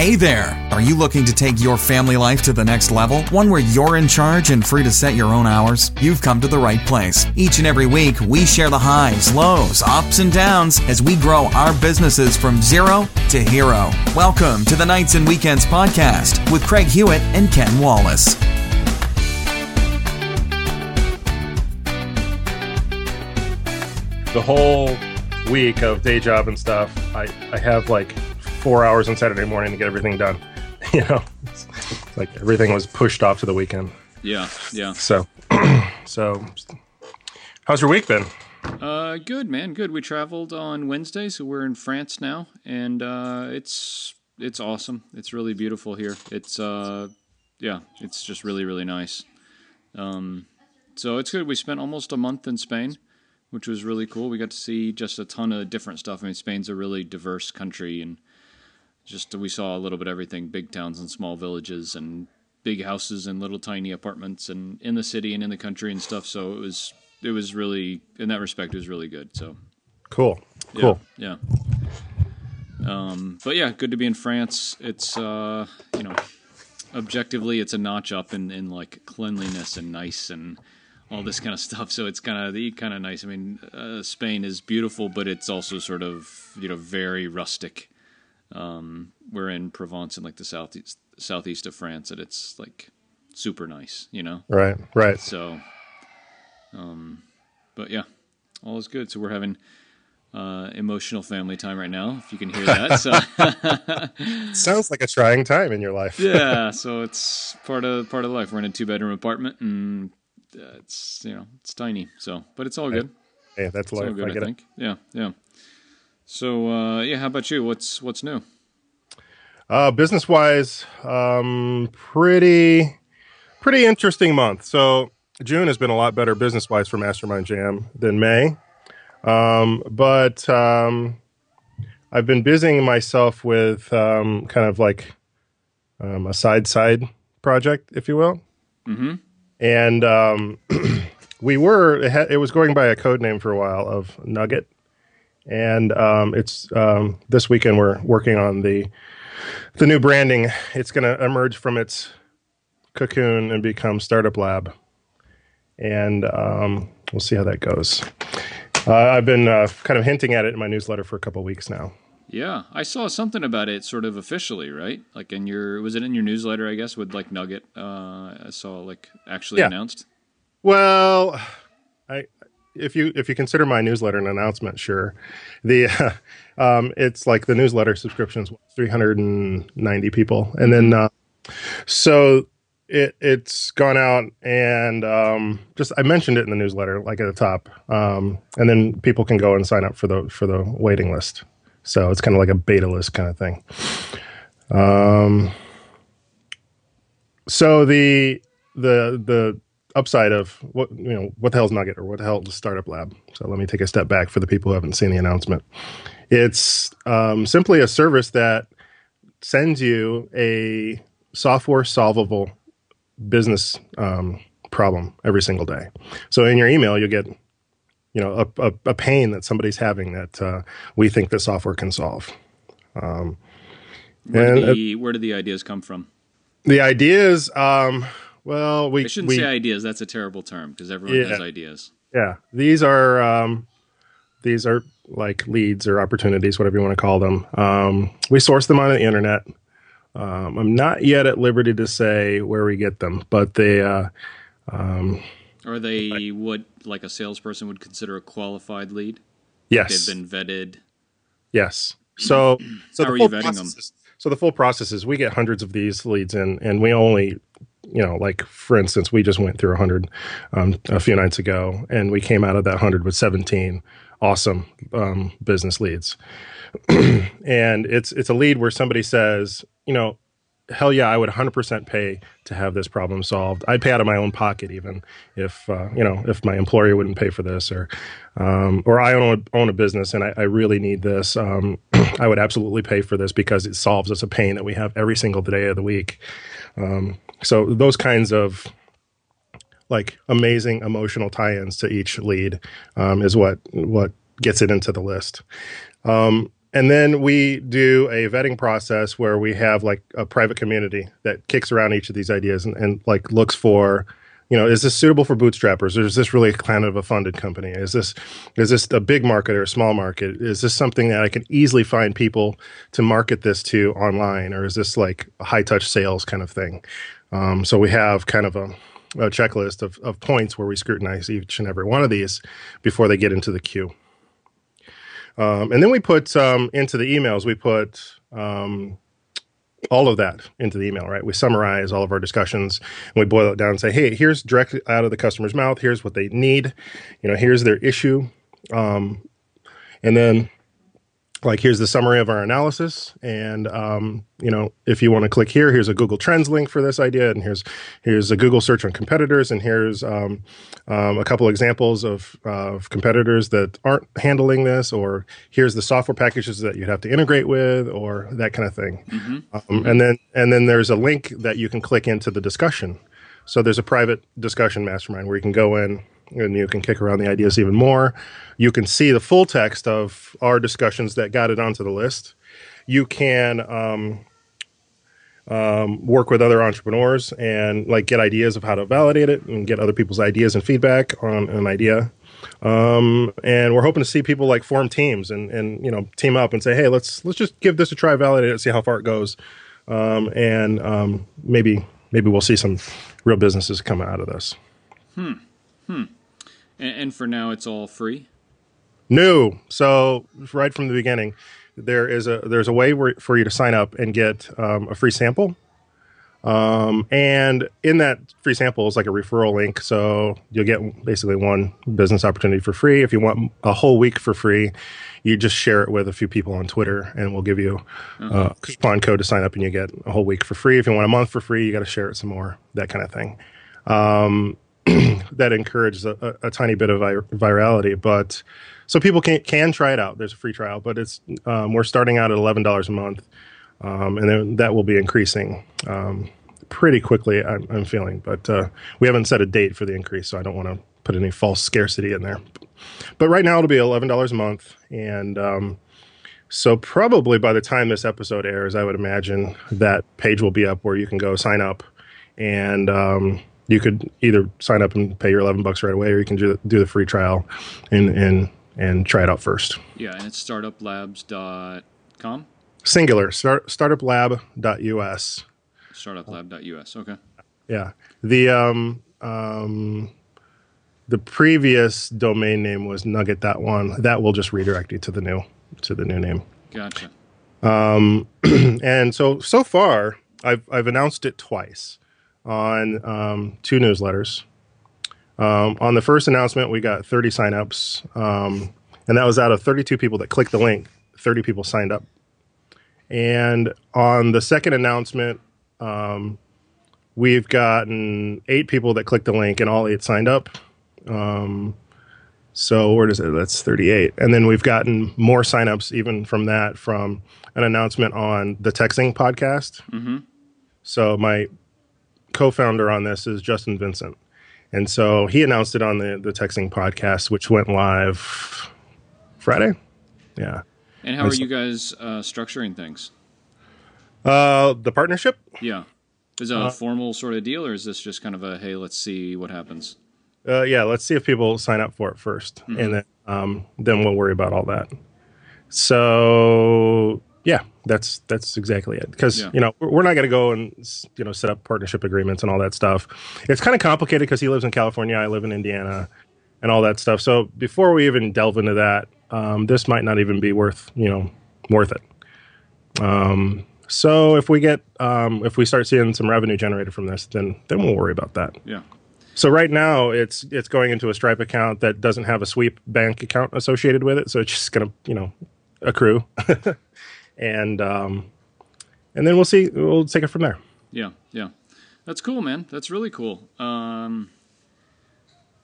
Hey there! Are you looking to take your family life to the next level? One where you're in charge and free to set your own hours? You've come to the right place. Each and every week, we share the highs, lows, ups, and downs as we grow our businesses from zero to hero. Welcome to the Nights and Weekends podcast with Craig Hewitt and Ken Wallace. The whole week of day job and stuff, I, I have like four hours on Saturday morning to get everything done. You know, it's, it's like everything was pushed off to the weekend. Yeah, yeah. So, so how's your week been? Uh, good man, good. We traveled on Wednesday, so we're in France now, and uh, it's it's awesome. It's really beautiful here. It's uh, yeah, it's just really really nice. Um, so it's good. We spent almost a month in Spain, which was really cool. We got to see just a ton of different stuff. I mean, Spain's a really diverse country, and just we saw a little bit of everything: big towns and small villages, and big houses and little tiny apartments, and in the city and in the country and stuff. So it was it was really in that respect it was really good. So Cool, cool. yeah. yeah. Um, but yeah, good to be in France. It's uh, you know, objectively, it's a notch up in, in like cleanliness and nice and all this kind of stuff. So it's kind of the kind of nice. I mean, uh, Spain is beautiful, but it's also sort of you know very rustic. Um, we're in Provence in like the southeast southeast of France, and it's like super nice, you know. Right, right. So, um, but yeah, all is good. So we're having uh, emotional family time right now, if you can hear that. So Sounds like a trying time in your life. yeah, so it's part of part of life. We're in a two bedroom apartment, and uh, it's you know it's tiny. So, but it's all good. Hey, that's It's all good, I I, get it. think. Yeah, yeah. So uh, yeah, how about you? What's what's new? Uh, business wise, um, pretty, pretty interesting month. So June has been a lot better business wise for Mastermind Jam than May. Um, but um, I've been busying myself with um, kind of like um, a side side project, if you will. Mm-hmm. And um, we were it, had, it was going by a code name for a while of Nugget. And um, it's um, this weekend we're working on the the new branding. It's going to emerge from its cocoon and become Startup Lab, and um, we'll see how that goes. Uh, I've been uh, kind of hinting at it in my newsletter for a couple weeks now. Yeah, I saw something about it, sort of officially, right? Like in your was it in your newsletter? I guess with like Nugget. Uh, I saw like actually Yeah. announced. Well, I if you if you consider my newsletter an announcement, sure. The um, it's like the newsletter subscriptions, three hundred and ninety people, and then uh, so it it's gone out and um, just I mentioned it in the newsletter, like at the top, um, and then people can go and sign up for the for the waiting list. So it's kind of like a beta list kind of thing. Um, so the the the upside of what you know what the hell's Nugget or what the hell is Startup Lab. So let me take a step back for the people who haven't seen the announcement. It's um, simply a service that sends you a software solvable business um, problem every single day. So in your email, you get you know a, a, a pain that somebody's having that uh, we think the software can solve. Um, Where and did the where did the ideas come from? the ideas, um, well, we I shouldn't we, say ideas. That's a terrible term because everyone Yeah. has ideas. Yeah, these are um, these are like leads or opportunities, whatever you want to call them. Um, we source them on the internet. Um, I'm not yet at liberty to say where we get them, but they uh, um, Are they what like a salesperson would consider a qualified lead? yes, They've been vetted. yes. So, so How the are full you vetting process them? so the full process is we get hundreds of these leads in, and we only, you know, like for instance, we just went through hundred um, a few nights ago, and we came out of that hundred with seventeen awesome um, business leads. and it's it's a lead where somebody says, you know, hell yeah, I would 100% pay to have this problem solved. I'd pay out of my own pocket even if uh, you know if my employer wouldn't pay for this, or um, or I own a, own a business and I, I really need this. Um, I would absolutely pay for this because it solves us a pain that we have every single day of the week. Um, so those kinds of like amazing emotional tie-ins to each lead um, is what what gets it into the list. Um, and then we do a vetting process where we have like a private community that kicks around each of these ideas and, and like looks for you know, is this suitable for bootstrappers, or is this really kind of a funded company? Is this is this a big market or a small market? Is this something that I can easily find people to market this to online, or is this like a high touch sales kind of thing? Um, so we have kind of a, a checklist of, of points where we scrutinize each and every one of these before they get into the queue. Um, and then we put um, into the emails, we put um, all of that into the email, right? We summarize all of our discussions and we boil it down and say, hey, here's direct out of the customer's mouth. Here's what they need. You know, here's their issue. Um, and then like here's the summary of our analysis. And um, you know if you want to click here here's a google trends link for this idea and here's here's a google search on competitors and here's um, um, a couple examples of, of competitors that aren't handling this or here's the software packages that you'd have to integrate with or that kind of thing. Mm-hmm. Um, and then and then there's a link that you can click into the discussion. So there's a private discussion mastermind where you can go in and you can kick around the ideas even more. You can see the full text of our discussions that got it onto the list. You can um, um, work with other entrepreneurs and like get ideas of how to validate it and get other people's ideas and feedback on an idea. Um, and we're hoping to see people like form teams and and you know team up and say, hey, let's let's just give this a try, validate it, see how far it goes, um, and um, maybe maybe we'll see some real businesses come out of this. Hmm. Hmm. And, and for now, it's all free. New. so right from the beginning, there is a there's a way where, for you to sign up and get um, a free sample. Um, and in that free sample is like a referral link. So you'll get basically one business opportunity for free. If you want a whole week for free, you just share it with a few people on Twitter and we'll give you uh-huh. a coupon code to sign up and you get a whole week for free. If you want a month for free, you got to share it some more, that kind of thing. Um, that encourages a, a, a, tiny bit of vir- virality. But so people can can try it out. There's a free trial, but it's um, we're starting out at eleven dollars a month, um, and then that will be increasing um, pretty quickly. I'm, I'm feeling, but uh, we haven't set a date for the increase, so I don't want to put any false scarcity in there. But right now it'll be eleven dollars a month, and um, so probably by the time this episode airs, I would imagine that page will be up where you can go sign up and um, you could either sign up and pay your 11 bucks right away or you can do, do the free trial and, and, and try it out first. Yeah, and it's startuplabs.com? Singular, start, startuplab.us. Startuplab.us, okay. Yeah. The, um, um, the previous domain name was nugget that one that will just redirect you to the new to the new name gotcha um, and so so far i've i've announced it twice on um, two newsletters. Um, on the first announcement, we got 30 signups, um, and that was out of 32 people that clicked the link. 30 people signed up. And on the second announcement, um, we've gotten eight people that clicked the link, and all eight signed up. Um, so where does it? That's 38. And then we've gotten more signups even from that from an announcement on the TechZing podcast. Mm-hmm. So my co-founder on this is Justin Vincent, and so he announced it on the the TechZing podcast, which went live Friday. Yeah. And how are you guys uh, structuring things? Uh, the partnership. Yeah. Is it a uh, formal sort of deal, or is this just kind of a hey, let's see what happens? Uh, yeah, let's see if people sign up for it 1st mm-hmm. and then um, then we'll worry about all that. So yeah, that's that's exactly it. Because yeah. you know we're not going to go and you know set up partnership agreements and all that stuff. It's kind of complicated because he lives in California, I live in Indiana, and all that stuff. So before we even delve into that, um, this might not even be worth you know worth it. Um, so if we get um, if we start seeing some revenue generated from this, then then we'll worry about that. Yeah. So right now it's it's going into a Stripe account that doesn't have a sweep bank account associated with it, so it's just going to you know accrue. and um, and then we'll see. We'll take it from there. Yeah, yeah, that's cool, man. That's really cool. Um,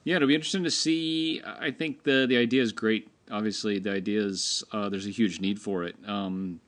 yeah, it'll be interesting to see. I think the the idea is great. Obviously, the idea is uh, there's a huge need for it. Um,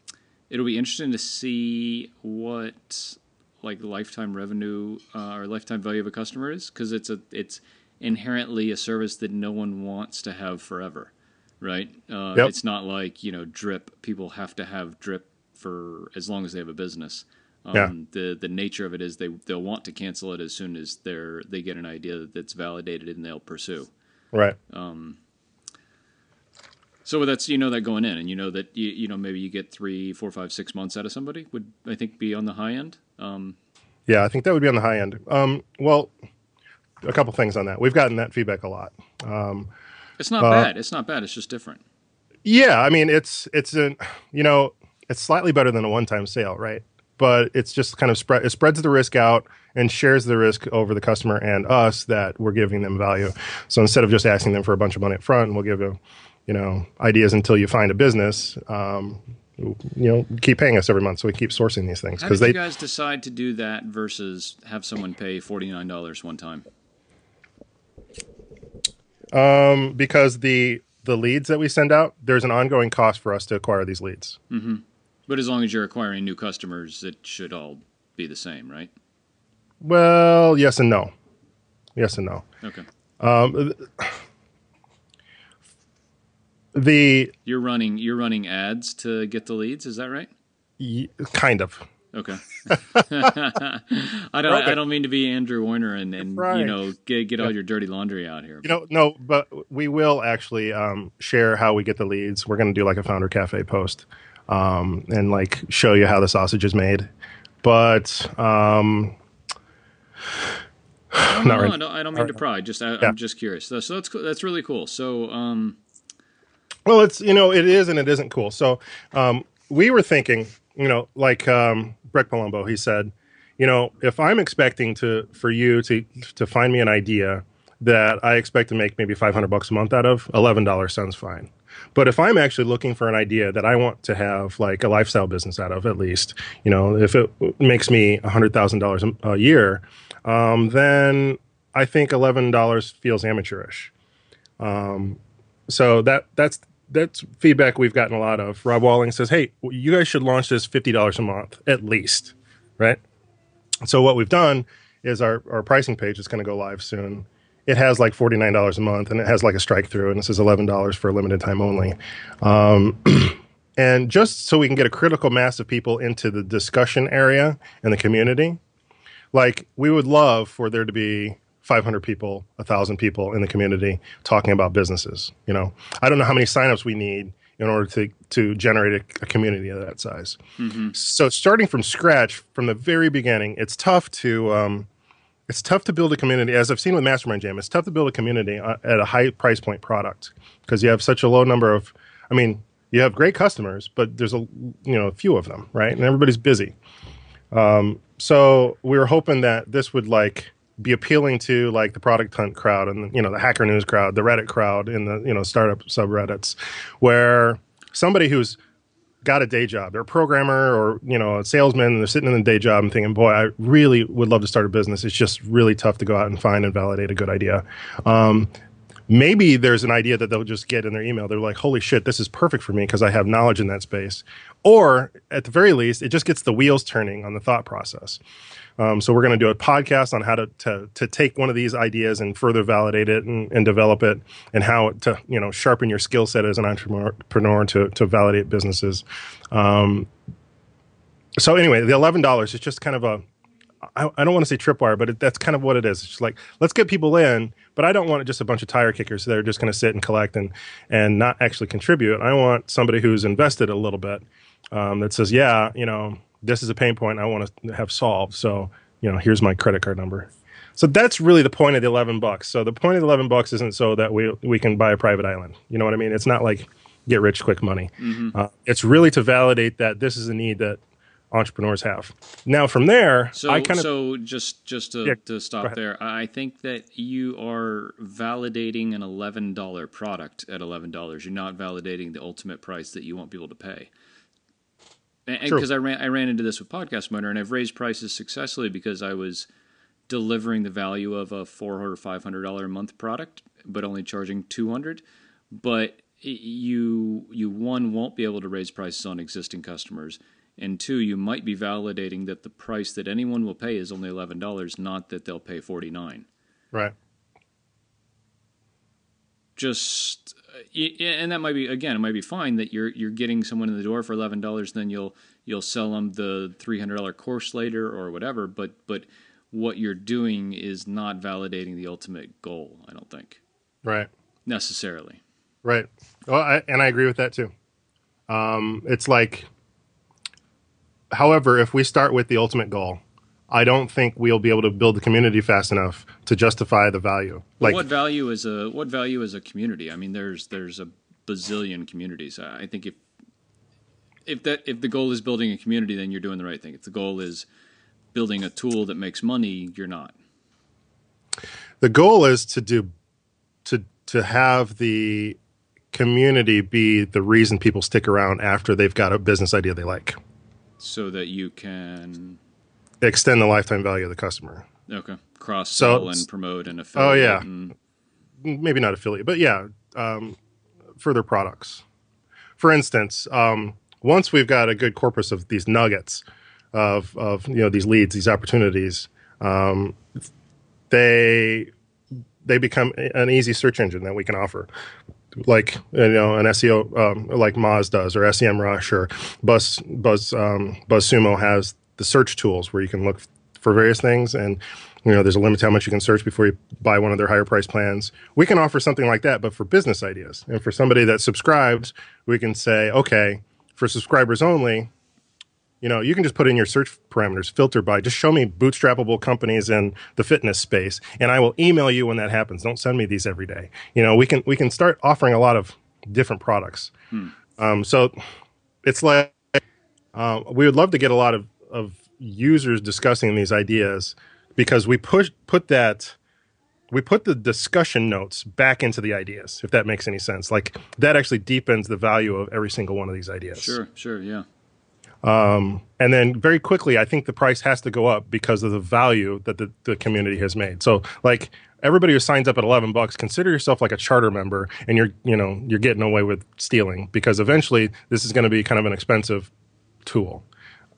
it'll be interesting to see what like lifetime revenue uh, or lifetime value of a customer is because it's a it's inherently a service that no one wants to have forever. Right? Uh, Yep. It's not like you know drip. People have to have drip for as long as they have a business. Um, Yeah. The the nature of it is they they'll want to cancel it as soon as they're they get an idea that's validated and they'll pursue. Right. Um, So that's you know that going in, and you know that you, you know maybe you get three, four, five, six months out of somebody would I think be on the high end. Um, Yeah, I think that would be on the high end. Um, well, a couple things on that. We've gotten that feedback a lot. It's not Uh, bad. It's not bad. It's just different. Yeah, I mean it's it's an you know it's slightly better than a one time sale, right? But it's just kind of spread it spreads the risk out and shares the risk over the customer and us that we're giving them value. So instead of just asking them for a bunch of money up front, we'll give you you know ideas until you find a business. Um, you know, keep paying us every month, so we keep sourcing these things How because did they you guys decide to do that versus have someone pay forty nine dollars one time? Because the the leads that we send out, there's an ongoing cost for us to acquire these leads. But as long as you're acquiring new customers, it should all be the same, right? Well, yes and no. Yes and no. Okay. Um, The You're running you're running ads to get the leads, is that right? y- kind of. Okay. I don't I don't mean to be Andrew Warner and, and you know get get all your dirty laundry out here. You know, no, but we will actually um, share how we get the leads. We're going to do like a founder cafe post um, and like show you how the sausage is made. But um, not no, right- I don't, I don't mean to pry. Just I, Yeah. I'm just curious. So, so that's cool. That's really cool. So um, Well, it's you know it is and it isn't cool. So um, we were thinking, you know, like um, Breck Palumbo, he said, you know, if I'm expecting to for you to to find me an idea that I expect to make maybe 500 bucks a month out of, eleven dollars sounds fine. But if I'm actually looking for an idea that I want to have like a lifestyle business out of, at least, you know, if it makes me hundred thousand dollars a year, um, then I think eleven dollars feels amateurish Um, so that that's that's feedback we've gotten a lot of. Rob Walling says, "Hey, you guys should launch this fifty dollars a month at least, right?" So what we've done is our our pricing page is going to go live soon. It has like forty nine dollars a month, and it has like a strike through, and it says eleven dollars for a limited time only. Um, and just so we can get a critical mass of people into the discussion area and the community, like we would love for there to be 500 people 1000 people in the community talking about businesses you know? I don't know how many signups we need in order to to generate a, a community of that size. So starting from scratch from the very beginning it's tough to um, it's tough to build a community as i've seen with mastermind jam it's tough to build a community uh, at a high price point product because you have such a low number of i mean you have great customers but there's a you know a few of them right? And everybody's busy. Um, so we were hoping that this would like be appealing to like the product hunt crowd and you know the hacker news crowd the reddit crowd and the you know startup subreddits where somebody who's got a day job they're a programmer or you know a salesman and they're sitting in a day job and thinking boy i really would love to start a business it's just really tough to go out and find and validate a good idea um, maybe there's an idea that they'll just get in their email. They're like, holy shit, this is perfect for me because I have knowledge in that space. Or at the very least, it just gets the wheels turning on the thought process. Um, so we're going to do a podcast on how to, to to take one of these ideas and further validate it and, and develop it, and how to you know sharpen your skill set as an entrepreneur to to validate businesses. Um, so anyway, the eleven dollars is just kind of a I, I don't want to say tripwire, but it, that's kind of what it is. It's just like let's get people in, but I don't want just a bunch of tire kickers that are just going to sit and collect and and not actually contribute. I want somebody who's invested a little bit um, that says, yeah, you know, this is a pain point I want to have solved. So you know, here's my credit card number. So that's really the point of the eleven bucks. So the point of the eleven bucks isn't so that we we can buy a private island. You know what I mean? It's not like get rich quick money. Uh, it's really to validate that this is a need that entrepreneurs have. Now from there, So, I kind of so just just to, Yeah, to stop there, I think that you are validating an eleven dollar product at eleven dollars. You're not validating the ultimate price that you want people to pay. And because I ran I ran into this with Podcast Motor, and I've raised prices successfully because I was delivering the value of a four or five hundred dollar a month product, but only charging two hundred. But you you one won't be able to raise prices on existing customers, and two you might be validating that the price that anyone will pay is only eleven dollars, not that they'll pay forty nine. right. Just and that might be again it might be fine that you're you're getting someone in the door for eleven dollars then you'll you'll sell them the three hundred dollar course later or whatever but but what you're doing is not validating the ultimate goal I don't think. Right. Necessarily. Right. Well I, and I agree with that too. Um, it's like however if we start with the ultimate goal I don't think we'll be able to build the community fast enough to justify the value. Like what value is a what value is a community? I mean, there's there's a bazillion communities. I think if if that if the goal is building a community, then you're doing the right thing. If the goal is building a tool that makes money, you're not. The goal is to do to to have the community be the reason people stick around after they've got a business idea they like. So that you can extend the lifetime value of the customer. Okay. Cross sell so, and promote and affiliate. Oh yeah. And... Maybe not affiliate, but yeah, um, further products. For instance, um, once we've got a good corpus of these nuggets of of you know these leads, these opportunities, um, they they become an easy search engine that we can offer like you know an SEO um, like Moz does or SEMrush or Buzz Buzz um, BuzzSumo has the search tools where you can look for various things and you know there's a limit to how much you can search before you buy one of their higher price plans. We can offer something like that but for business ideas. And for somebody that subscribes we can say okay for subscribers only you know you can just put in your search parameters filter by just show me bootstrappable companies in the fitness space and i will email you when that happens. Don't send me these every day. You know we can we can start offering a lot of different products. Hmm. um, so it's like uh, we would love to get a lot of of users discussing these ideas because we push put that we put the discussion notes back into the ideas if that makes any sense. Like that actually deepens the value of every single one of these ideas. Sure sure yeah. Um, and then very quickly i think the price has to go up because of the value that the, the community has made. So like everybody who signs up at 11 bucks consider yourself like a charter member and you're you know you're getting away with stealing because eventually this is going to be kind of an expensive tool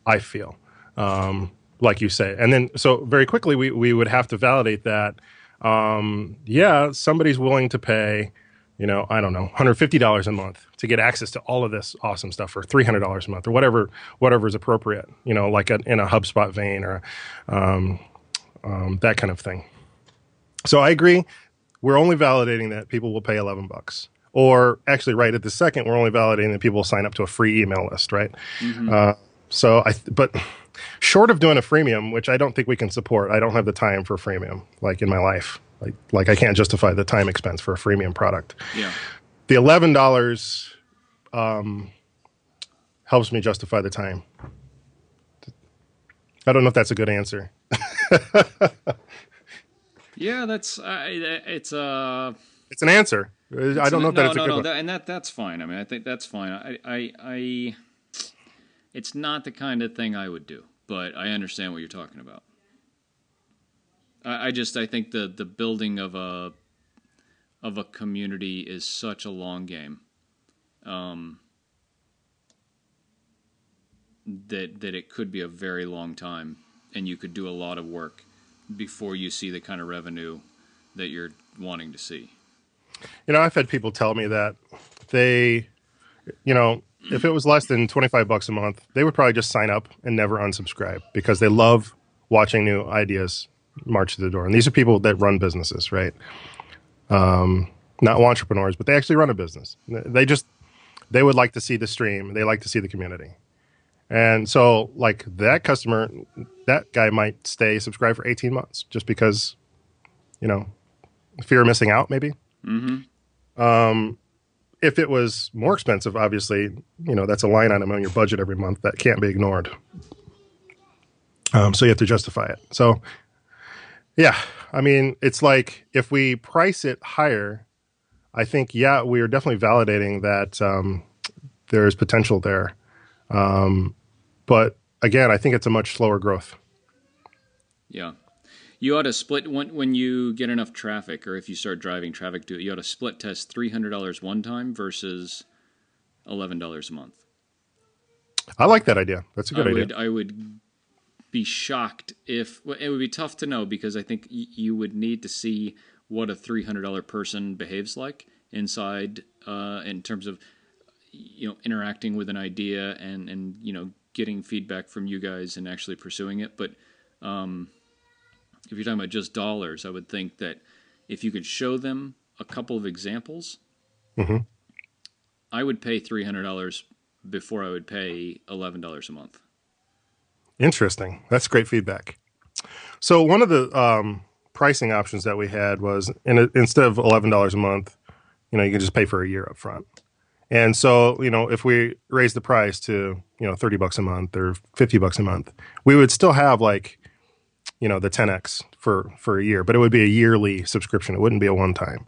i feel um, like you say. And then, so very quickly, we, we would have to validate that. Um, yeah, somebody's willing to pay, you know, I don't know, $150 a month to get access to all of this awesome stuff for $300 a month or whatever, whatever is appropriate, you know, like a, in a HubSpot vein or um, um, that kind of thing. So I agree. We're only validating that people will pay 11 bucks or actually right at the second, we're only validating that people will sign up to a free email list, right? Mm-hmm. Uh, so I, but short of doing a freemium, which I don't think we can support. I don't have the time for freemium, like in my life. Like, like I can't justify the time expense for a freemium product. Yeah. The eleven dollars um, helps me justify the time. I don't know if that's a good answer. yeah, that's uh, it's a. Uh, it's an answer. I don't know if no, that's no, a good no, one. That, and that that's fine. I mean, I think that's fine. I, I, I it's not the kind of thing I would do, but I understand what you're talking about. I, I just I think the the building of a of a community is such a long game. Um, that that it could be a very long time and you could do a lot of work before you see the kind of revenue that you're wanting to see. You know, I've had people tell me that they you know, if it was less than 25 bucks a month, they would probably just sign up and never unsubscribe because they love watching new ideas march to the door. And these are people that run businesses, right? Um, not entrepreneurs, but they actually run a business. They just they would like to see the stream. They like to see the community. And so, like that customer, that guy might stay subscribed for 18 months just because, you know, fear of missing out, maybe. Mm-hmm. Um, if it was more expensive, obviously, you know, that's a line item on your budget every month that can't be ignored. Um, so you have to justify it. So, yeah, I mean, it's like if we price it higher, I think, yeah, we are definitely validating that um, there is potential there. Um, but again, I think it's a much slower growth. Yeah you ought to split when when you get enough traffic, or if you start driving traffic to it, you ought to split test three hundred dollars one time versus eleven dollars a month. I like that idea. That's a good I idea. Would, I would be shocked if well, it would be tough to know because I think y- you would need to see what a three hundred dollar person behaves like, inside uh, in terms of you know interacting with an idea and and you know getting feedback from you guys and actually pursuing it. But um, if you're talking about just dollars, I would think that if you could show them a couple of examples, Mm-hmm. I would pay three hundred dollars before I would pay eleven dollars a month. Interesting. That's great feedback. So one of the um, pricing options that we had was in a, instead of eleven dollars a month, you know, you can just pay for a year up front. And so, you know, if we raise the price to, you know, 30 bucks a month or 50 bucks a month, we would still have like, you know, the 10x for for a year, but it would be a yearly subscription. It wouldn't be a one time.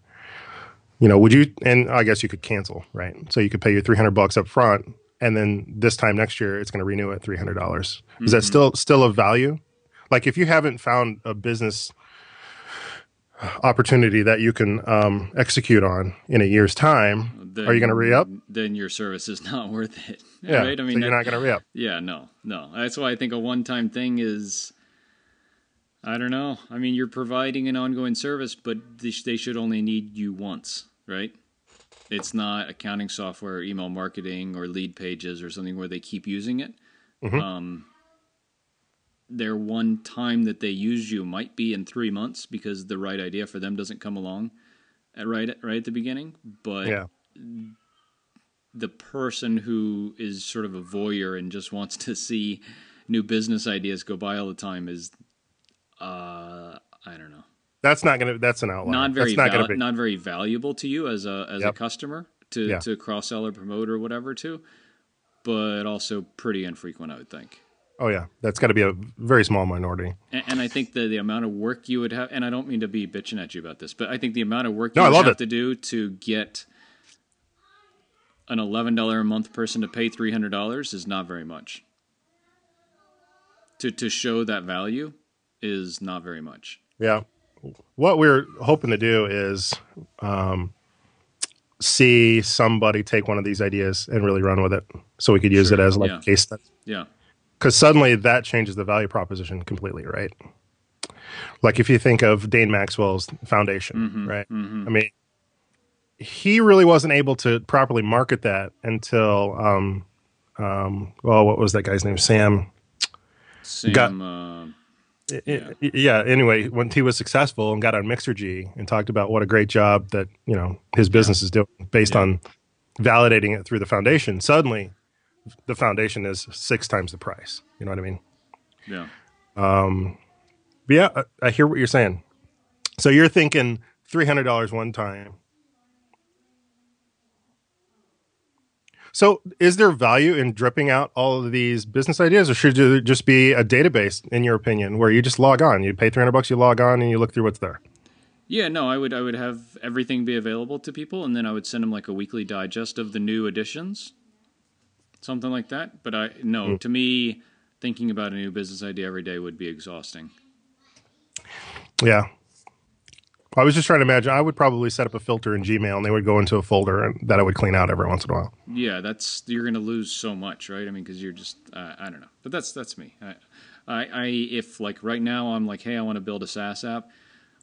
You know, would you and I guess you could cancel, right? So you could pay your 300 bucks up front and then this time next year it's going to renew at 300. dollars Is that still still of value? Like if you haven't found a business opportunity that you can um, execute on in a year's time, Then, are you going to re up? Then your service is not worth it. Yeah, right? I so mean, you're that- not going to re up. Yeah, no, no. That's why I think a one-time thing is. I don't know. I mean, you're providing an ongoing service, but they, should only need you once, right? It's not accounting software, or email marketing, or lead pages, or something where they keep using it. Mhm. Um, their one time that they use you might be in three months because the right idea for them doesn't come along at right at, right at the beginning. But Yeah. the person who is sort of a voyeur and just wants to see new business ideas go by all the time is uh I don't know. That's not going to. That's an outlier. Not very That's not val- going to be. not very valuable to you as a as a customer to Yeah. to cross sell or promote or whatever to, but also pretty infrequent I would think. oh yeah, that's got to be a very small minority. And, and I think the the amount of work you would have, and I don't mean to be bitching at you about this, but I think the amount of work you No, would have it. to do to get an eleven dollar a month person to pay three hundred dollars is not very much. To to show that value is not very much. Yeah. What we're hoping to do is um, see somebody take one of these ideas and really run with it, so we could use Sure, it as like yeah. a case study. Yeah. because suddenly that changes the value proposition completely, right? Like if you think of Dane Maxwell's foundation, right? I mean, he really wasn't able to properly market that until, um, um, well, what was that guy's name? Sam. Sam. Got- uh, I- I- yeah. Anyway, when he was successful and got on Mixergy and talked about what a great job that you know his business is doing based Yeah. on validating it through the foundation, suddenly the foundation is six times the price. You know what I mean? yeah. Um, But yeah, I, I hear what you're saying. So you're thinking three hundred dollars one time. So is there value in dripping out all of these business ideas, or should there just be a database, in your opinion, where you just log on, you pay three hundred bucks, you log on, and you look through what's there? Yeah, no, I would I would have everything be available to people, and then I would send them like a weekly digest of the new additions, something like that. But I no, Hmm. to me, thinking about a new business idea every day would be exhausting. Yeah. I was just trying to imagine. I would probably set up a filter in Gmail, and they would go into a folder, and that I would clean out every once in a while. Yeah, that's you're gonna lose so much, right? I mean, because you're just uh, I don't know, but that's that's me. I, I I if like right now I'm like, hey, I want to build a SaaS app.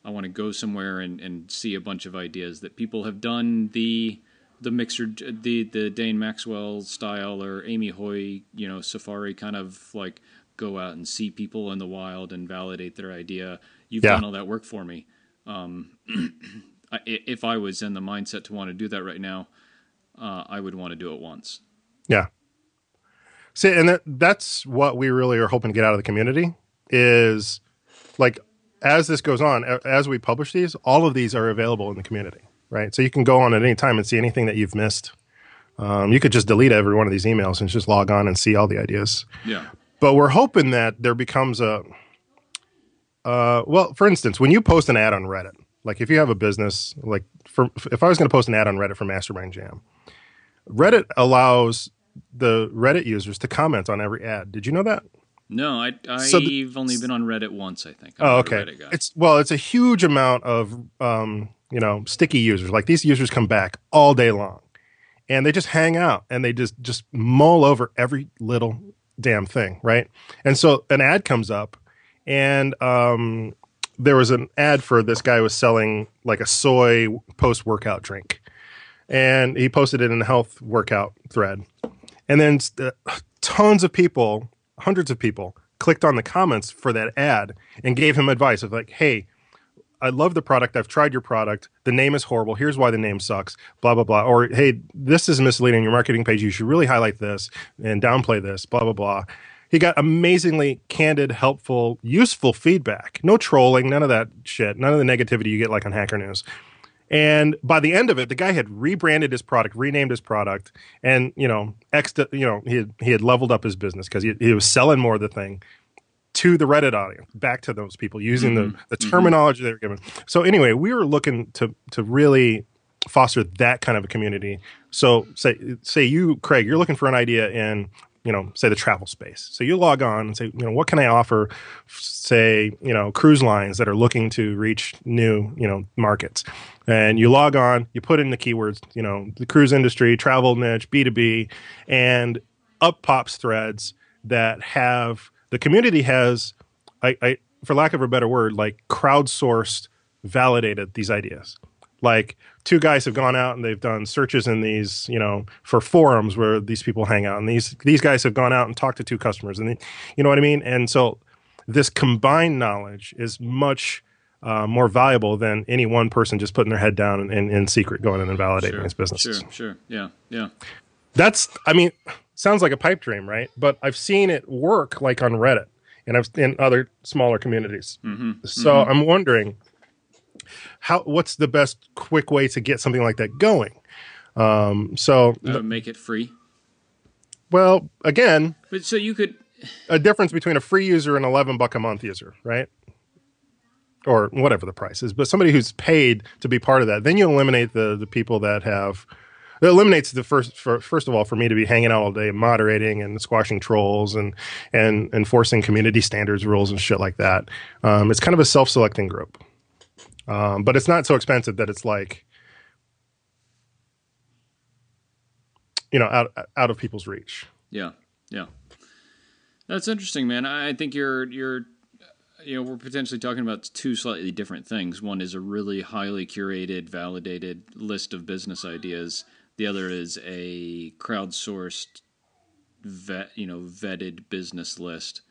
I want to go somewhere and, and see a bunch of ideas that people have done the the mixer the the Dane Maxwell style or Amy Hoy you know Safari kind of like go out and see people in the wild and validate their idea. You've Yeah. done all that work for me. Um, I- if I was in the mindset to want to do that right now, uh, I would want to do it once. Yeah. See, and that, that's what we really are hoping to get out of the community is like as this goes on, as we publish these, all of these are available in the community, right? So you can go on at any time and see anything that you've missed. Um, you could just delete every one of these emails and just log on and see all the ideas. Yeah. But we're hoping that there becomes a, uh, well, for instance, when you post an ad on Reddit, like if you have a business, like for if I was going to post an ad on Reddit for Mastermind Jam, Reddit allows the Reddit users to comment on every ad. Did you know that? No, I I've So only been on Reddit once. I think. I'm Oh, okay. It's well, it's a huge amount of um, you know sticky users. Like these users come back all day long, and they just hang out and they just just mull over every little damn thing, right? And so an ad comes up, and um, there was an ad for this guy was selling like a soy post workout drink, and he posted it in a health workout thread. And then uh, tons of people, hundreds of people, clicked on the comments for that ad and gave him advice of like, hey, I love the product. I've tried your product. The name is horrible. Here's why the name sucks. Blah blah blah. Or hey, this is misleading your marketing page. You should really highlight this and downplay this. Blah blah blah. He got amazingly candid, helpful, useful feedback. No trolling, none of that shit, none of the negativity you get like on Hacker News. And by the end of it, the guy had rebranded his product, renamed his product, and you know, ex, you know, he had, he had leveled up his business because he, he was selling more of the thing to the Reddit audience, back to those people using mm-hmm. the, the mm-hmm. terminology mm-hmm. they were given. So anyway, we were looking to to really foster that kind of a community. So say say you, Craig, you're looking for an idea in you know, say the travel space. So you log on and say, you know, what can I offer, say, you know, cruise lines that are looking to reach new, you know, markets. And you log on, you put in the keywords, you know, the cruise industry, travel niche, B2B, and up pops threads that have the community has, I, I for lack of a better word, like crowdsourced, validated these ideas. Like two guys have gone out and they've done searches in these, you know, for forums where these people hang out, and these these guys have gone out and talked to two customers, and they, you know what I mean. And so this combined knowledge is much uh, more valuable than any one person just putting their head down and in, in secret going in and validating sure, his business. Sure, sure, yeah, yeah. That's, I mean, sounds like a pipe dream, right? But I've seen it work like on Reddit and I've in other smaller communities. Mm-hmm, so mm-hmm. I'm wondering how what's the best quick way to get something like that going? Um, so uh, make it free. Well, again, but so you could a difference between a free user and eleven buck a month user, right? Or whatever the price is, but somebody who's paid to be part of that, then you eliminate the the people that have it eliminates the first for, first of all for me to be hanging out all day moderating and squashing trolls and and enforcing community standards rules and shit like that um, it's kind of a self-selecting group um, but it's not so expensive that it's like, you know, out out of people's reach. Yeah, yeah, that's interesting, man. I think you're you're you know we're potentially talking about two slightly different things. One is a really highly curated, validated list of business ideas. The other is a crowdsourced, vet you know vetted business list.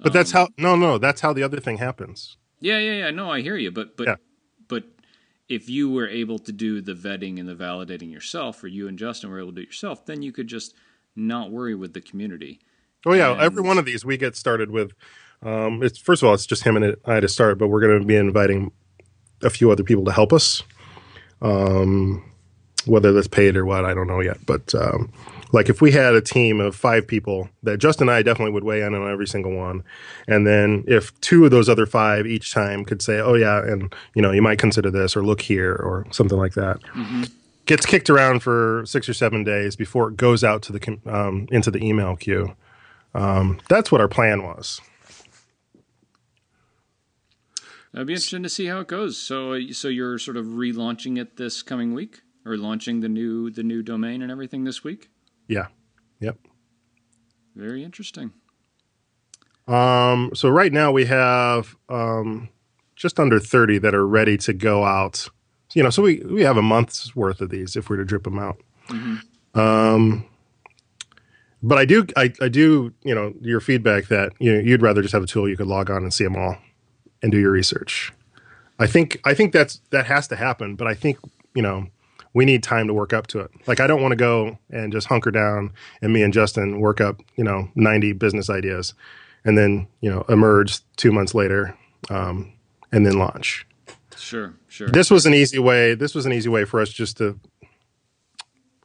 But um, that's how no no that's how the other thing happens. Yeah yeah yeah no I hear you but but yeah but if you were able to do the vetting and the validating yourself, or you and Justin were able to do it yourself, then you could just not worry with the community. Oh yeah, and every one of these we get started with. Um, it's first of all, it's just him and I to start, but we're going to be inviting a few other people to help us. Um, whether that's paid or what, I don't know yet. But um, like if we had a team of five people that Justin and I definitely would weigh in on every single one. And then if two of those other five each time could say, oh, yeah, and you know, you might consider this or look here or something like that. Mm-hmm. Gets kicked around for six or seven days before it goes out to the um, into the email queue. Um, that's what our plan was. That'd be interesting to see how it goes. So, so you're sort of relaunching it this coming week, or launching the new the new domain and everything this week? Yeah. Yep. Very interesting. Um, so right now we have um, just under 30 that are ready to go out. You know, so we, we have a month's worth of these if we are to drip them out. Mm-hmm. Um, but I do, I, I do, you know, your feedback that you know, you'd rather just have a tool you could log on and see them all and do your research. I think, I think that's, that has to happen, but I think, you know, we need time to work up to it. Like I don't want to go and just hunker down and me and Justin work up, you know, 90 business ideas and then, you know, emerge two months later um, and then launch. Sure, sure. This was an easy way. This was an easy way for us just to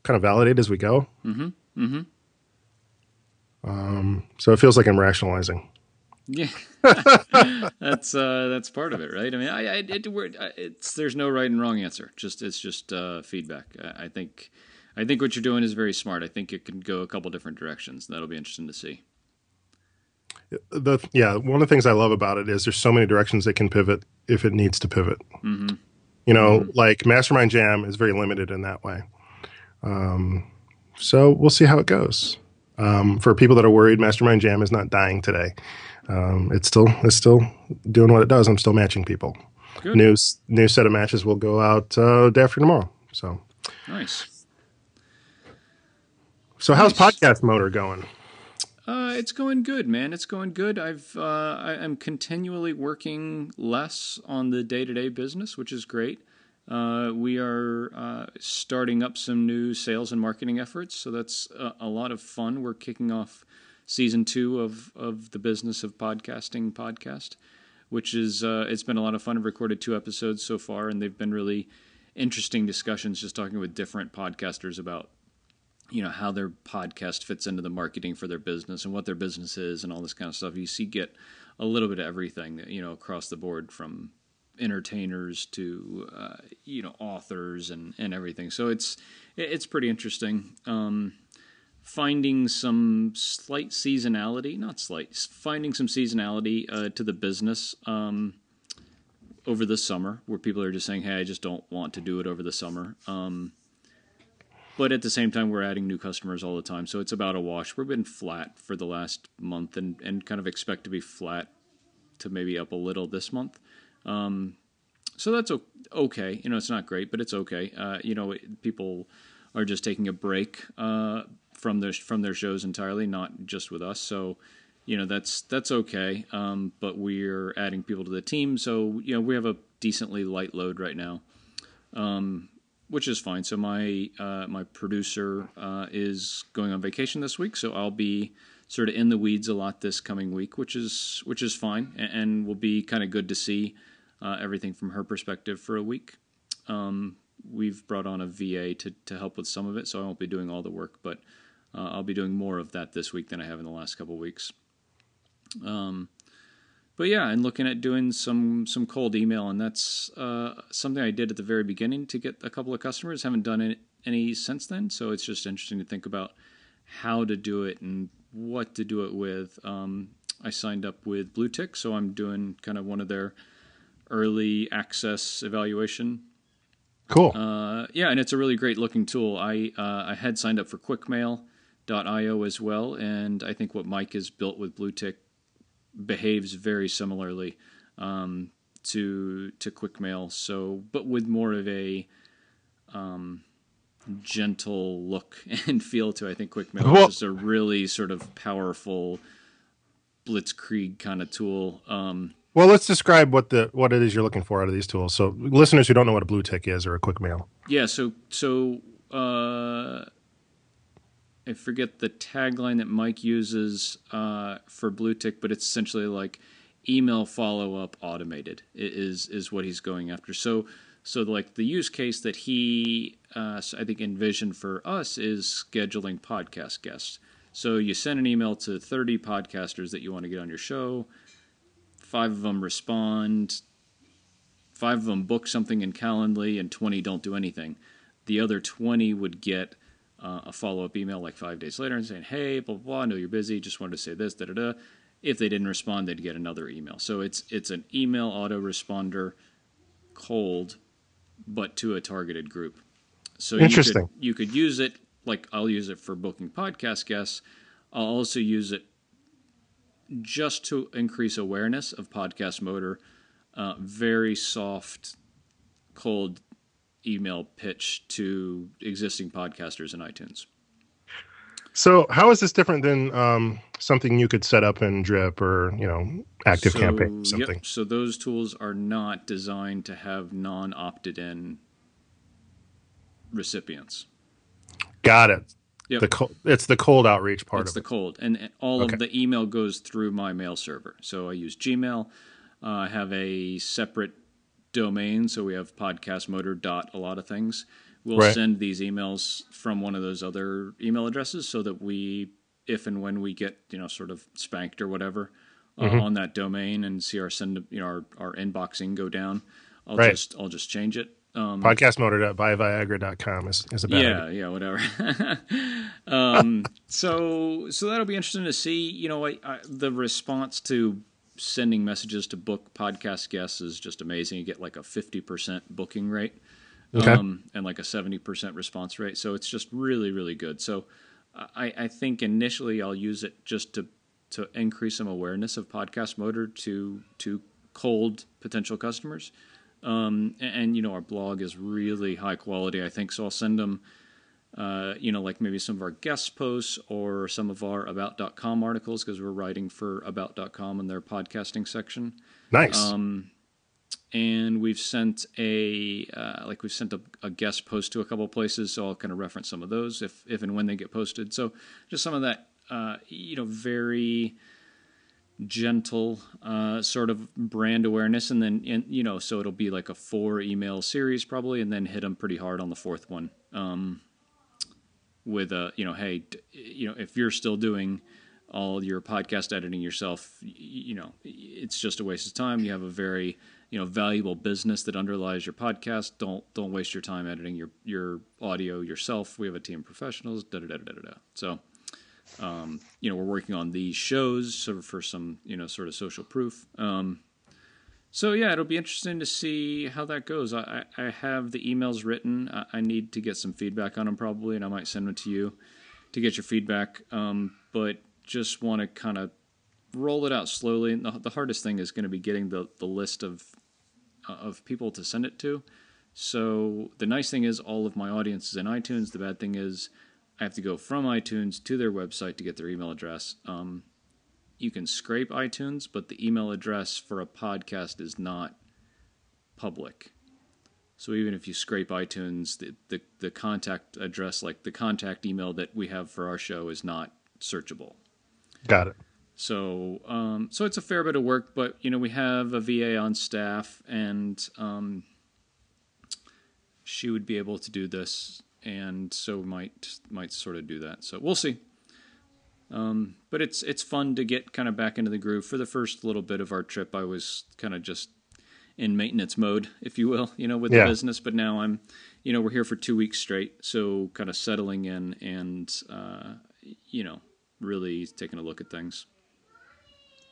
kind of validate as we go. Mm-hmm. Mm-hmm. Um, so it feels like I'm rationalizing. Yeah, that's uh, that's part of it, right? I mean, I, I it, it's there's no right and wrong answer. Just it's just uh, feedback. I, I, think I think what you're doing is very smart. I think it can go a couple different directions. That'll be interesting to see. The yeah, one of the things I love about it is there's so many directions it can pivot if it needs to pivot. Mm-hmm. You know, mm-hmm. like Mastermind Jam is very limited in that way. Um, so we'll see how it goes. Um, for people that are worried, Mastermind Jam is not dying today um, it's still it's still doing what it does. I'm still matching people. Good. New new set of matches will go out uh, day after tomorrow. So nice. So how's nice. Podcast Motor going? Uh, it's going good, man. It's going good. I've uh, I, am continually working less on the day to day business, which is great. Uh, we are uh, starting up some new sales and marketing efforts, so that's a, a, lot of fun. We're kicking off season two of of the business of podcasting podcast, which is uh, it's been a lot of fun. I've recorded two episodes so far, and they've been really interesting discussions. Just talking with different podcasters about you know how their podcast fits into the marketing for their business and what their business is and all this kind of stuff. You see, get a little bit of everything, you know, across the board from entertainers to uh, you know authors and and everything. So it's it's pretty interesting. Um, finding some slight seasonality, not slight, finding some seasonality uh, to the business um, over the summer, where people are just saying, "Hey, I just don't want to do it over the summer." Um, but at the same time, we're adding new customers all the time, so it's about a wash. We've been flat for the last month, and and kind of expect to be flat to maybe up a little this month. Um, so that's okay. You know, it's not great, but it's okay. Uh, you know, people are just taking a break uh, from their from their shows entirely, not just with us. So, you know, that's that's okay. Um, but we're adding people to the team, so you know, we have a decently light load right now. Um, which is fine. So my uh, my producer uh, is going on vacation this week, so I'll be sort of in the weeds a lot this coming week, which is which is fine, and, and will be kind of good to see uh, everything from her perspective for a week. Um, we've brought on a VA to to help with some of it, so I won't be doing all the work, but uh, I'll be doing more of that this week than I have in the last couple weeks. Um, but yeah, and looking at doing some some cold email, and that's uh, something I did at the very beginning to get a couple of customers. Haven't done any, any since then, so it's just interesting to think about how to do it and what to do it with. Um, I signed up with Bluetick, so I'm doing kind of one of their early access evaluation. Cool. Uh, yeah, and it's a really great looking tool. I uh, I had signed up for QuickMail.io as well, and I think what Mike has built with Bluetick behaves very similarly um, to to QuickMail. So, but with more of a um, gentle look and feel to. I think QuickMail well, is just a really sort of powerful blitzkrieg kind of tool. Um, well, let's describe what the what it is you're looking for out of these tools. So, listeners who don't know what a Bluetick is or a QuickMail. Yeah. So so. Uh, I forget the tagline that Mike uses uh, for Bluetick, but it's essentially like email follow up automated is is what he's going after. So so like the use case that he uh, I think envisioned for us is scheduling podcast guests. So you send an email to 30 podcasters that you want to get on your show. Five of them respond. Five of them book something in Calendly, and 20 don't do anything. The other 20 would get uh, a follow up email like five days later and saying, hey, blah, blah, blah, I know you're busy, just wanted to say this, da da da. If they didn't respond, they'd get another email. So it's it's an email autoresponder cold, but to a targeted group. So Interesting. You could, you could use it like I'll use it for booking podcast guests. I'll also use it just to increase awareness of podcast motor. Uh, very soft, cold email pitch to existing podcasters in iTunes. So, how is this different than um, something you could set up in Drip or you know Active so, Campaign or something? Yep. So those tools are not designed to have non-opted in recipients. Got it. Yep. The it's the cold outreach part. It's the it. cold, and all okay. of the email goes through my mail server. So I use Gmail. Uh, I have a separate domain, so we have podcastmotor dot a lot of things. We'll right. send these emails from one of those other email addresses so that we, if and when we get you know sort of spanked or whatever uh, mm-hmm. on that domain and see our send you know our, our inboxing go down, I'll right. just I'll just change it. Um, Podcastmotor.buyviagra.com is, is a bad yeah idea. yeah whatever. um, so so that'll be interesting to see. You know, I, I, the response to sending messages to book podcast guests is just amazing. You get like a 50% booking rate okay. um, and like a 70% response rate. So it's just really, really good. So I, I think initially I'll use it just to, to increase some awareness of Podcast Motor to, to cold potential customers. Um, and, and, you know, our blog is really high quality, I think. So I'll send them uh, you know, like maybe some of our guest posts or some of our about.com articles because we're writing for about.com in their podcasting section. Nice. Um, and we've sent a uh, like we've sent a, a, guest post to a couple places, so I'll kind of reference some of those if if and when they get posted. So just some of that, uh, you know, very gentle uh, sort of brand awareness, and then and, you know, so it'll be like a four email series probably, and then hit them pretty hard on the fourth one. Um, with a you know, hey, you know, if you're still doing all your podcast editing yourself, you know, it's just a waste of time. You have a very you know valuable business that underlies your podcast. Don't don't waste your time editing your your audio yourself. We have a team of professionals. Da da da da da da. So, um, you know, we're working on these shows sort of for some you know sort of social proof. Um, so yeah, it'll be interesting to see how that goes. I, I have the emails written. I, need to get some feedback on them probably, and I might send them to you to get your feedback. Um, but just want to kind of roll it out slowly. And the, the hardest thing is going to be getting the, the list of uh, of people to send it to. So the nice thing is all of my audience is in iTunes. The bad thing is I have to go from iTunes to their website to get their email address. Um, you can scrape iTunes, but the email address for a podcast is not public. So even if you scrape iTunes, the, the, the contact address, like the contact email that we have for our show, is not searchable. Got it. So, um, so it's a fair bit of work, but you know we have a VA on staff, and um, she would be able to do this, and so might might sort of do that. So we'll see. Um, but it's it's fun to get kind of back into the groove. For the first little bit of our trip, I was kind of just in maintenance mode, if you will, you know, with yeah. the business. But now I'm, you know, we're here for two weeks straight, so kind of settling in and uh, you know really taking a look at things.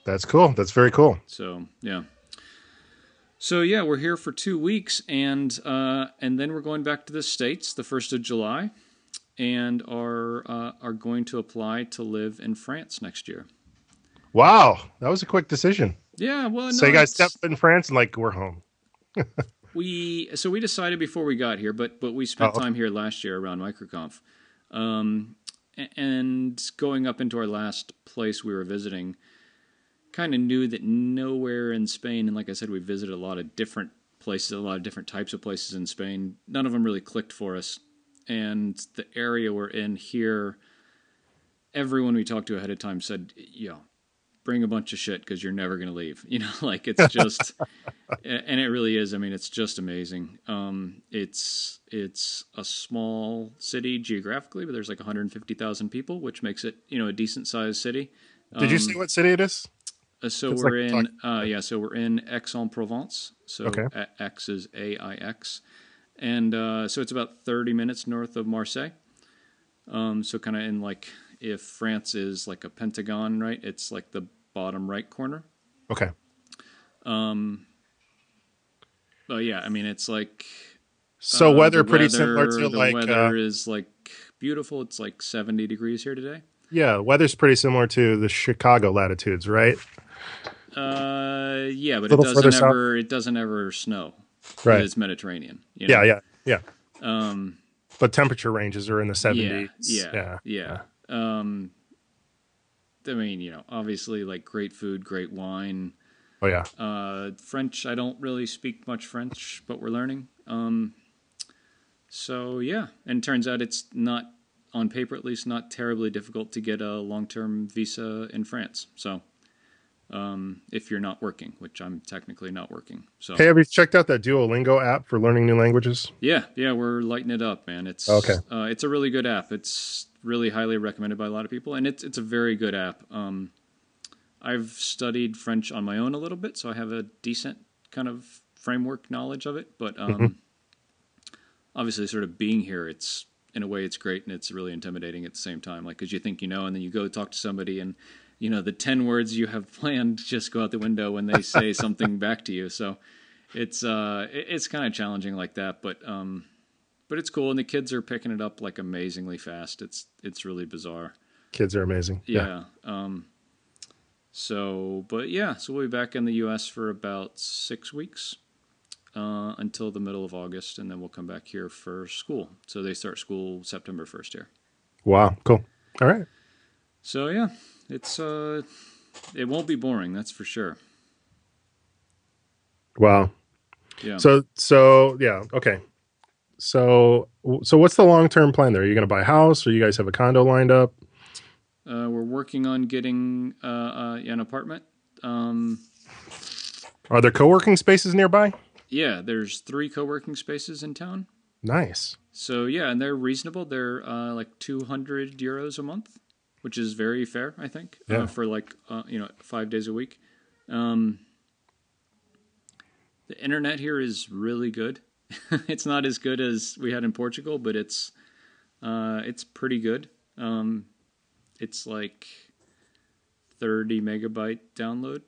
That's cool. That's very cool. So yeah. So yeah, we're here for two weeks, and uh, and then we're going back to the states the first of July, and are uh, are going to apply to live in France next year. Wow, that was a quick decision. Yeah, well, no, so you guys step in France and like we're home. we so we decided before we got here, but but we spent oh, okay. time here last year around MicroConf, um, and going up into our last place we were visiting kind of knew that nowhere in Spain, and like I said, we visited a lot of different places, a lot of different types of places in Spain. None of them really clicked for us. And the area we're in here, everyone we talked to ahead of time said, yo, bring a bunch of shit because you're never going to leave. You know, like it's just, and it really is. I mean, it's just amazing. Um, it's, it's a small city geographically, but there's like 150,000 people, which makes it, you know, a decent sized city. Did um, you say what city it is? Uh, so it's we're like in uh, yeah, so we're in Aix-en-Provence. So okay. Aix is A I X, and uh, so it's about thirty minutes north of Marseille. Um, so kind of in like if France is like a pentagon, right? It's like the bottom right corner. Okay. Um. But yeah, I mean it's like. So uh, weather pretty weather, similar to the like. The weather uh, is like beautiful. It's like seventy degrees here today. Yeah, weather's pretty similar to the Chicago latitudes, right? Uh, yeah, but it doesn't ever it doesn't ever snow. Right, it's Mediterranean. You know? Yeah, yeah, yeah. Um, but temperature ranges are in the seventies. Yeah, yeah, yeah. yeah. Um, I mean, you know, obviously, like great food, great wine. Oh yeah. Uh, French. I don't really speak much French, but we're learning. Um, so yeah, and turns out it's not on paper at least not terribly difficult to get a long-term visa in France. So um, if you're not working, which I'm technically not working. So hey, have you checked out that Duolingo app for learning new languages? Yeah, yeah, we're lighting it up, man. It's okay. Uh, it's a really good app. It's really highly recommended by a lot of people, and it's it's a very good app. Um, I've studied French on my own a little bit, so I have a decent kind of framework knowledge of it. But um, mm-hmm. obviously, sort of being here, it's in a way it's great and it's really intimidating at the same time. Like, because you think you know, and then you go talk to somebody and you know the 10 words you have planned just go out the window when they say something back to you so it's uh it's kind of challenging like that but um but it's cool and the kids are picking it up like amazingly fast it's it's really bizarre kids are amazing yeah, yeah. um so but yeah so we'll be back in the us for about six weeks uh, until the middle of August, and then we'll come back here for school. So they start school September first here. Wow, cool. All right. So yeah, it's uh, it won't be boring, that's for sure. Wow. Yeah. So so yeah, okay. So so what's the long term plan there? Are you going to buy a house, or you guys have a condo lined up? Uh, we're working on getting uh, uh, an apartment. Um, Are there co working spaces nearby? yeah, there's three co-working spaces in town. Nice. So yeah, and they're reasonable. They're uh, like 200 euros a month, which is very fair, I think, Yeah. uh, for like uh, you know five days a week. Um, the internet here is really good. it's not as good as we had in Portugal, but it's uh, it's pretty good. Um, it's like 30 megabyte download,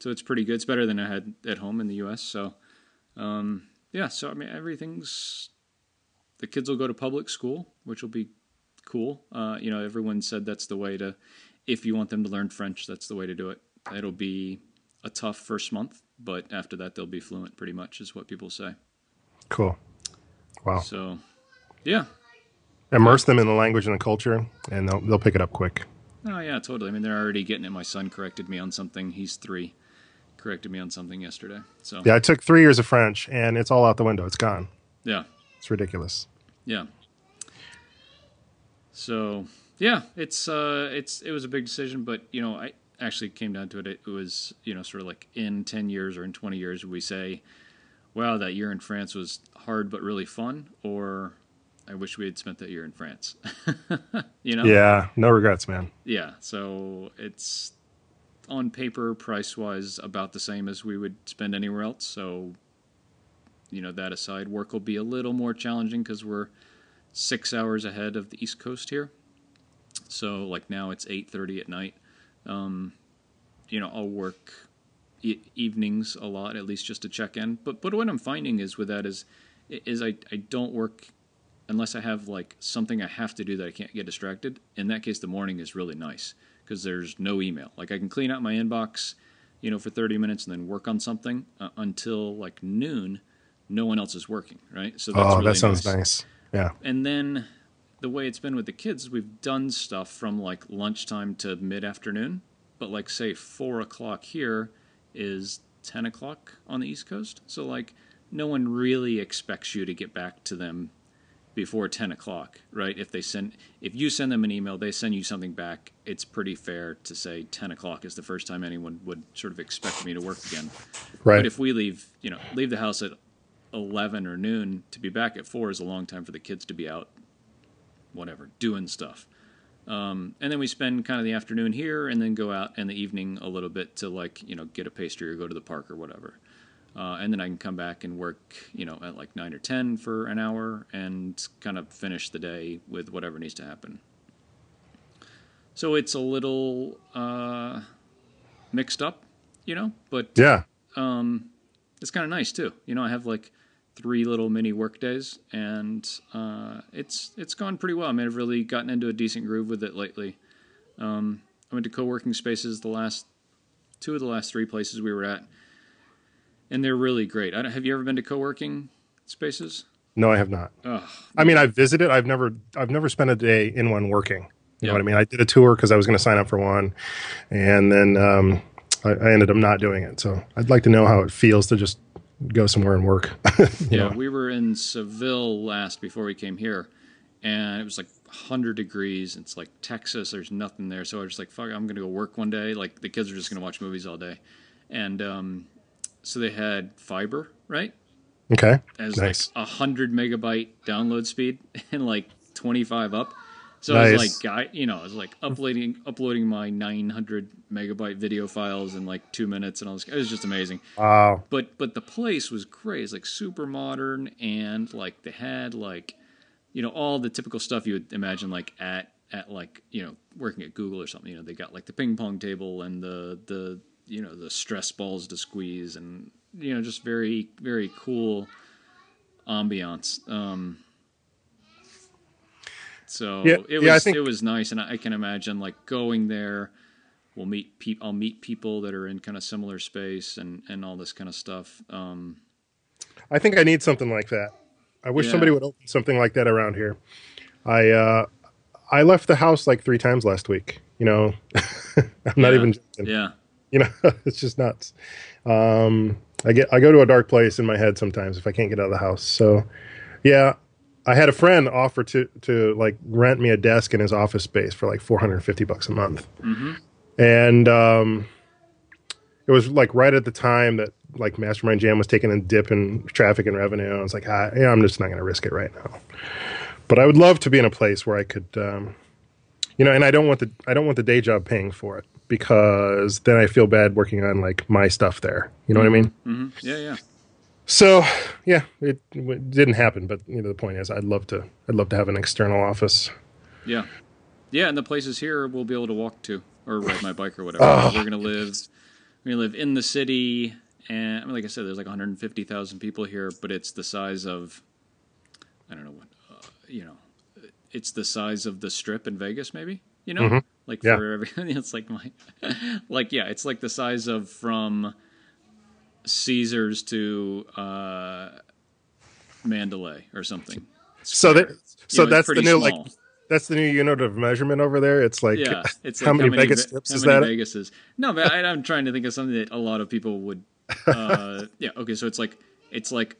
so it's pretty good. It's better than I had at home in the U.S. So um, yeah, so I mean everything's the kids will go to public school, which will be cool. Uh, you know, everyone said that's the way to, if you want them to learn French, that's the way to do it. It'll be a tough first month, but after that they'll be fluent pretty much, is what people say. Cool. Wow. So, yeah. Immerse them in the language and the culture, and they'll they'll pick it up quick. Oh yeah, totally. I mean, they're already getting it. My son corrected me on something. He's three. Corrected me on something yesterday. So Yeah, I took three years of French, and it's all out the window. It's gone. yeah. It's ridiculous. Yeah. So yeah, it's uh, it's it was a big decision, but you know, I actually came down to it. It was you know sort of like in ten years or in twenty years, we say, "Wow, that year in France was hard but really fun," or "I wish we had spent that year in France." you know? Yeah, no regrets, man. Yeah. So it's on paper, price wise, about the same as we would spend anywhere else. So, you know, that aside, work will be a little more challenging because we're six hours ahead of the East Coast here. So, like now, it's eight thirty at night. Um, you know, I'll work e- evenings a lot, at least just to check in. But but what I'm finding is with that is is I I don't work unless I have like something I have to do that I can't get distracted. In that case, the morning is really nice because there's no email. Like I can clean out my inbox, you know, for 30 minutes and then work on something uh, until like noon. No one else is working, right? So that's oh, really that sounds nice. Yeah. And then the way it's been with the kids, we've done stuff from like lunchtime to mid afternoon. But like say four o'clock here is 10 o'clock on the East Coast. So like no one really expects you to get back to them before 10 o'clock right if they send if you send them an email they send you something back it's pretty fair to say 10 o'clock is the first time anyone would sort of expect me to work again Right. but if we leave you know leave the house at 11 or noon to be back at 4 is a long time for the kids to be out whatever doing stuff um, and then we spend kind of the afternoon here and then go out in the evening a little bit to like you know get a pastry or go to the park or whatever uh, and then I can come back and work, you know, at like nine or ten for an hour and kind of finish the day with whatever needs to happen. So it's a little uh, mixed up, you know, but yeah. um, it's kind of nice too. You know, I have like three little mini work days, and uh, it's it's gone pretty well. I mean, I've really gotten into a decent groove with it lately. Um, I went to co-working spaces the last two of the last three places we were at, and they're really great. I don't, have you ever been to co-working spaces? No, I have not. I mean, I've visited. I've never. I've never spent a day in one working. You know what I mean? I did a tour because I was going to sign up for one, and then um, I ended up not doing it. So I'd like to know how it feels to just go somewhere and work. you Yeah, know? we were in Seville last before we came here, and it was like 100 degrees. It's like Texas. There's nothing there, so I was just like, "Fuck, I'm gonna go work one day." Like the kids are just gonna watch movies all day, and um, so they had fiber, right? Okay. As Nice. like a hundred megabyte download speed and like 25 up. So Nice. I was like, guy, you know, I was like uploading uploading my 900 megabyte video files in like two minutes, and all this. it was just amazing Wow. but but the place was great. It's like super modern and like they had like you know all the typical stuff you would imagine like at at like you know working at Google or something. You know they got like the ping pong table and the the you know the stress balls to squeeze and you know just very very cool ambiance. Um, so Yeah, it yeah, was think- it was nice, and I, I can imagine like going there. We'll meet people. I'll meet people that are in kind of similar space and and all this kind of stuff. Um, I think I need something like that. I wish Yeah. somebody would open something like that around here. I uh, I left the house like three times last week. You know, I'm not even. Joking. Yeah. You know, it's just nuts. Um, I get I go to a dark place in my head sometimes if I can't get out of the house. So, yeah, I had a friend offer to to like rent me a desk in his office space for like 450 bucks a month, and um, it was like right at the time that like Mastermind Jam was taking a dip in traffic and revenue. I was like, ah, yeah, I'm just not going to risk it right now. But I would love to be in a place where I could, um, you know, and I don't want the I don't want the day job paying for it because then I feel bad working on like my stuff there. You know what I mean? hmm Yeah. Yeah. So yeah, it, it didn't happen. But you know, the point is, I'd love to I'd love to have an external office. Yeah. Yeah, and the places here we'll be able to walk to or ride my bike or whatever. Oh. We're gonna live we're gonna live in the city and I mean, like I said, there's like 150,000 people here, but it's the size of I don't know what uh, you know, it's the size of the strip in Vegas maybe, you know? Like Mm-hmm. Yeah. for everything it's like my like yeah, it's like the size of from Caesars to uh Mandalay or something. So that You so know, that's the new small. like that's the new unit of measurement over there. It's like Yeah, it's how like many Vegas Ve- strips how is many that? Vegas is no, but I, I'm trying to think of something that a lot of people would. Uh, yeah, okay, so it's like it's like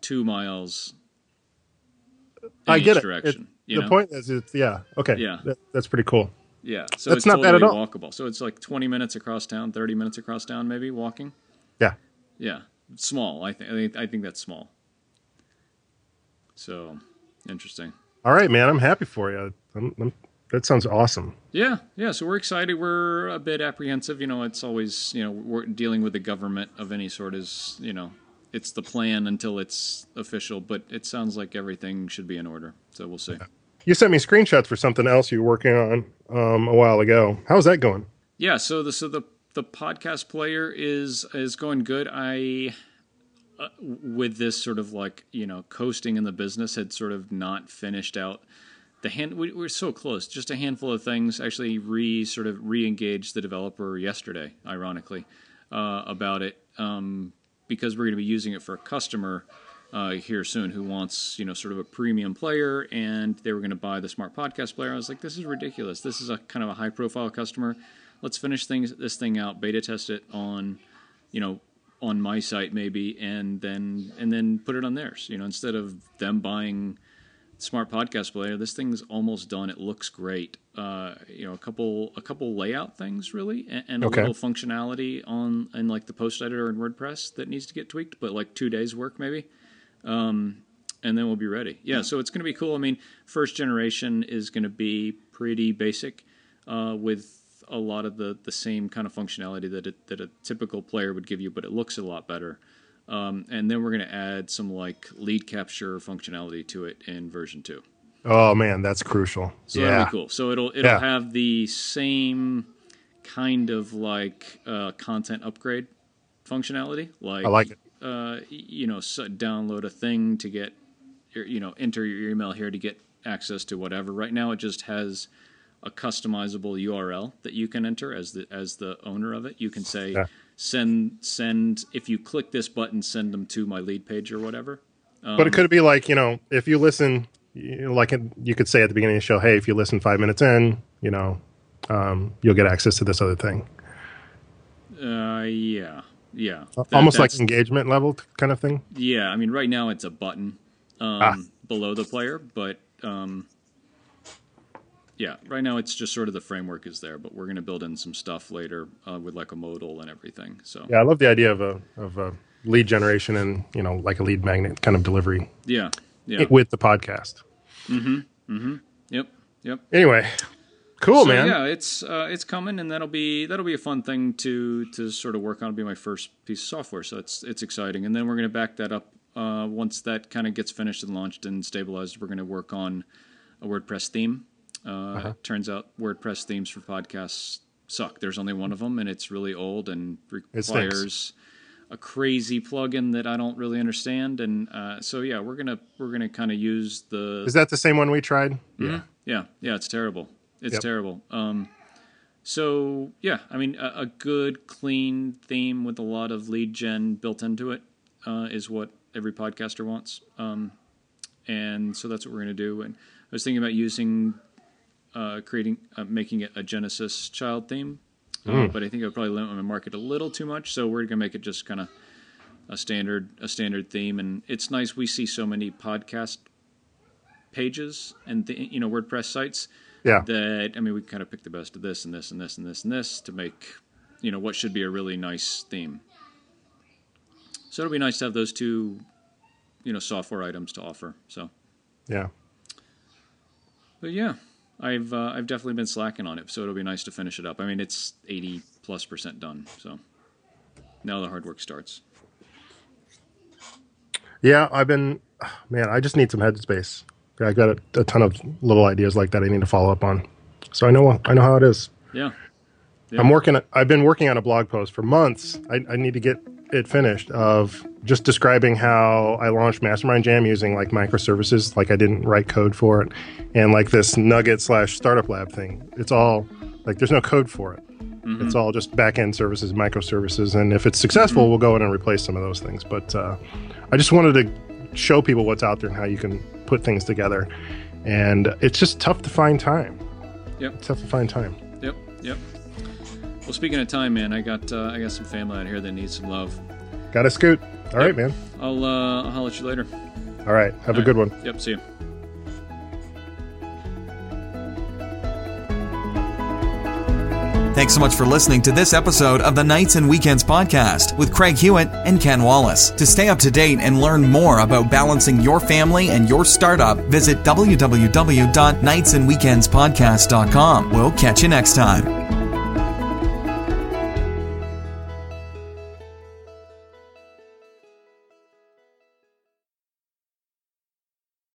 two miles. In I get each it. Direction, It- you the know? point is, it's yeah, okay, Yeah. that- that's pretty cool. Yeah, so That's it's not bad at all. walkable. So it's like 20 minutes across town, 30 minutes across town, maybe walking. Yeah, Yeah, small. I think I think I think that's small. So interesting. all right, man, I'm happy for you. I'm, I'm, that sounds awesome. Yeah, yeah. So we're excited. We're a bit apprehensive. You know, it's always you know we're dealing with the government of any sort is you know it's the plan until it's official. But it sounds like everything should be in order. So we'll see. You sent me screenshots for something else you were working on um, a while ago. How's that going? Yeah. So the so the the podcast player is is going good. I uh, with this sort of like you know coasting in the business had sort of not finished out the hand we, we're so close just a handful of things. Actually re sort of re-engaged the developer yesterday ironically uh, about it um, because we're going to be using it for a customer uh, here soon who wants you know sort of a premium player and they were going to buy the smart podcast player. I was like this is ridiculous. This is a kind of a high profile customer let's finish things this thing out beta test it on you know on my site maybe and then and then put it on theirs. You know instead of them buying smart podcast player this thing's almost done. It looks great. Uh, you know a couple a couple layout things really and, and Okay. a little functionality on in like the post editor in wordpress that needs to get tweaked but like two days work maybe. Um, and then we'll be ready. Yeah so it's going to be cool. I mean first generation is going to be pretty basic uh, with a lot of the, the same kind of functionality that it, that a typical player would give you, but it looks a lot better. Um, and then we're going to add some like lead capture functionality to it in version two. Oh man, that's crucial. So yeah, that'll be cool. So it'll it'll Yeah. have the same kind of like uh, content upgrade functionality. Like I like it. Uh, you know, so download a thing to get, your, you know, enter your email here to get access to whatever. Right now, it just has a customizable URL that you can enter as the as the owner of it. You can say Yeah. send send if you click this button, send them to my lead page or whatever. but it could be like you know, if you listen, you know, like you could say at the beginning of the show, hey, if you listen five minutes in, you know, um, you'll get access to this other thing. Uh, yeah, yeah. That- Almost like engagement level kind of thing. Yeah, I mean, right now it's a button um, Ah. below the player, but um, yeah, right now it's just sort of the framework is there, but we're going to build in some stuff later uh, with like a modal and everything. So Yeah, I love the idea of a of a lead generation and you know, like a lead magnet kind of delivery yeah, yeah, with the podcast. Mm-hmm. Mm-hmm. Yep, yep. Anyway, cool, so, man. Yeah, it's uh, it's coming, and that'll be that'll be a fun thing to to sort of work on. It'll be my first piece of software, so it's it's exciting. And then we're going to back that up uh, once that kind of gets finished and launched and stabilized. We're going to work on a WordPress theme. Uh, it Turns out WordPress themes for podcasts suck. There's only one of them, and it's really old and requires a crazy plugin that I don't really understand. And uh, so yeah, we're gonna we're gonna kind of use the Is that the same one we tried? Yeah. yeah, yeah, it's terrible. It's Yep. terrible. Um, so yeah, I mean, a, a good, clean theme with a lot of lead gen built into it uh, is what every podcaster wants. Um, and so that's what we're going to do. And I was thinking about using, uh, creating, uh, making it a Genesis child theme, uh, but I think I would probably limit my market a little too much. So we're going to make it just kind of a standard, a standard theme. And it's nice we see so many podcast pages and th- you know WordPress sites Yeah. that I mean we kind of pick the best of this and this and this and this and this to make you know what should be a really nice theme. So it'll be nice to have those two, you know, software items to offer. So, Yeah. but yeah, I've uh, I've definitely been slacking on it. So it'll be nice to finish it up. I mean, it's eighty plus percent done. So now the hard work starts. Yeah, I've been, man, I just need some headspace. I got a, a ton of little ideas like that I need to follow up on. So I know, I know how it is. Yeah. Yeah. I'm working. I've been working on a blog post for months. I, I need to get it finished of just describing how I launched Mastermind Jam using like microservices, like I didn't write code for it, and like this Nugget slash Startup Lab thing. It's all like there's no code for it. It's all just back end services, microservices, and if it's successful, we'll go in and replace some of those things. But uh, I just wanted to show people what's out there and how you can put things together. And it's just tough to find time. Yep. It's tough to find time. Yep. Yep. Well, speaking of time, man, I got uh, I got some family out here that needs some love. Got to scoot. All right, man. I'll uh, I'll holler at you later. All right. Have a good one. Yep. See you. Thanks so much for listening to this episode of the Nights and Weekends podcast with Craig Hewitt and Ken Wallace. To stay up to date and learn more about balancing your family and your startup, visit www.nightsandweekendspodcast.com. We'll catch you next time.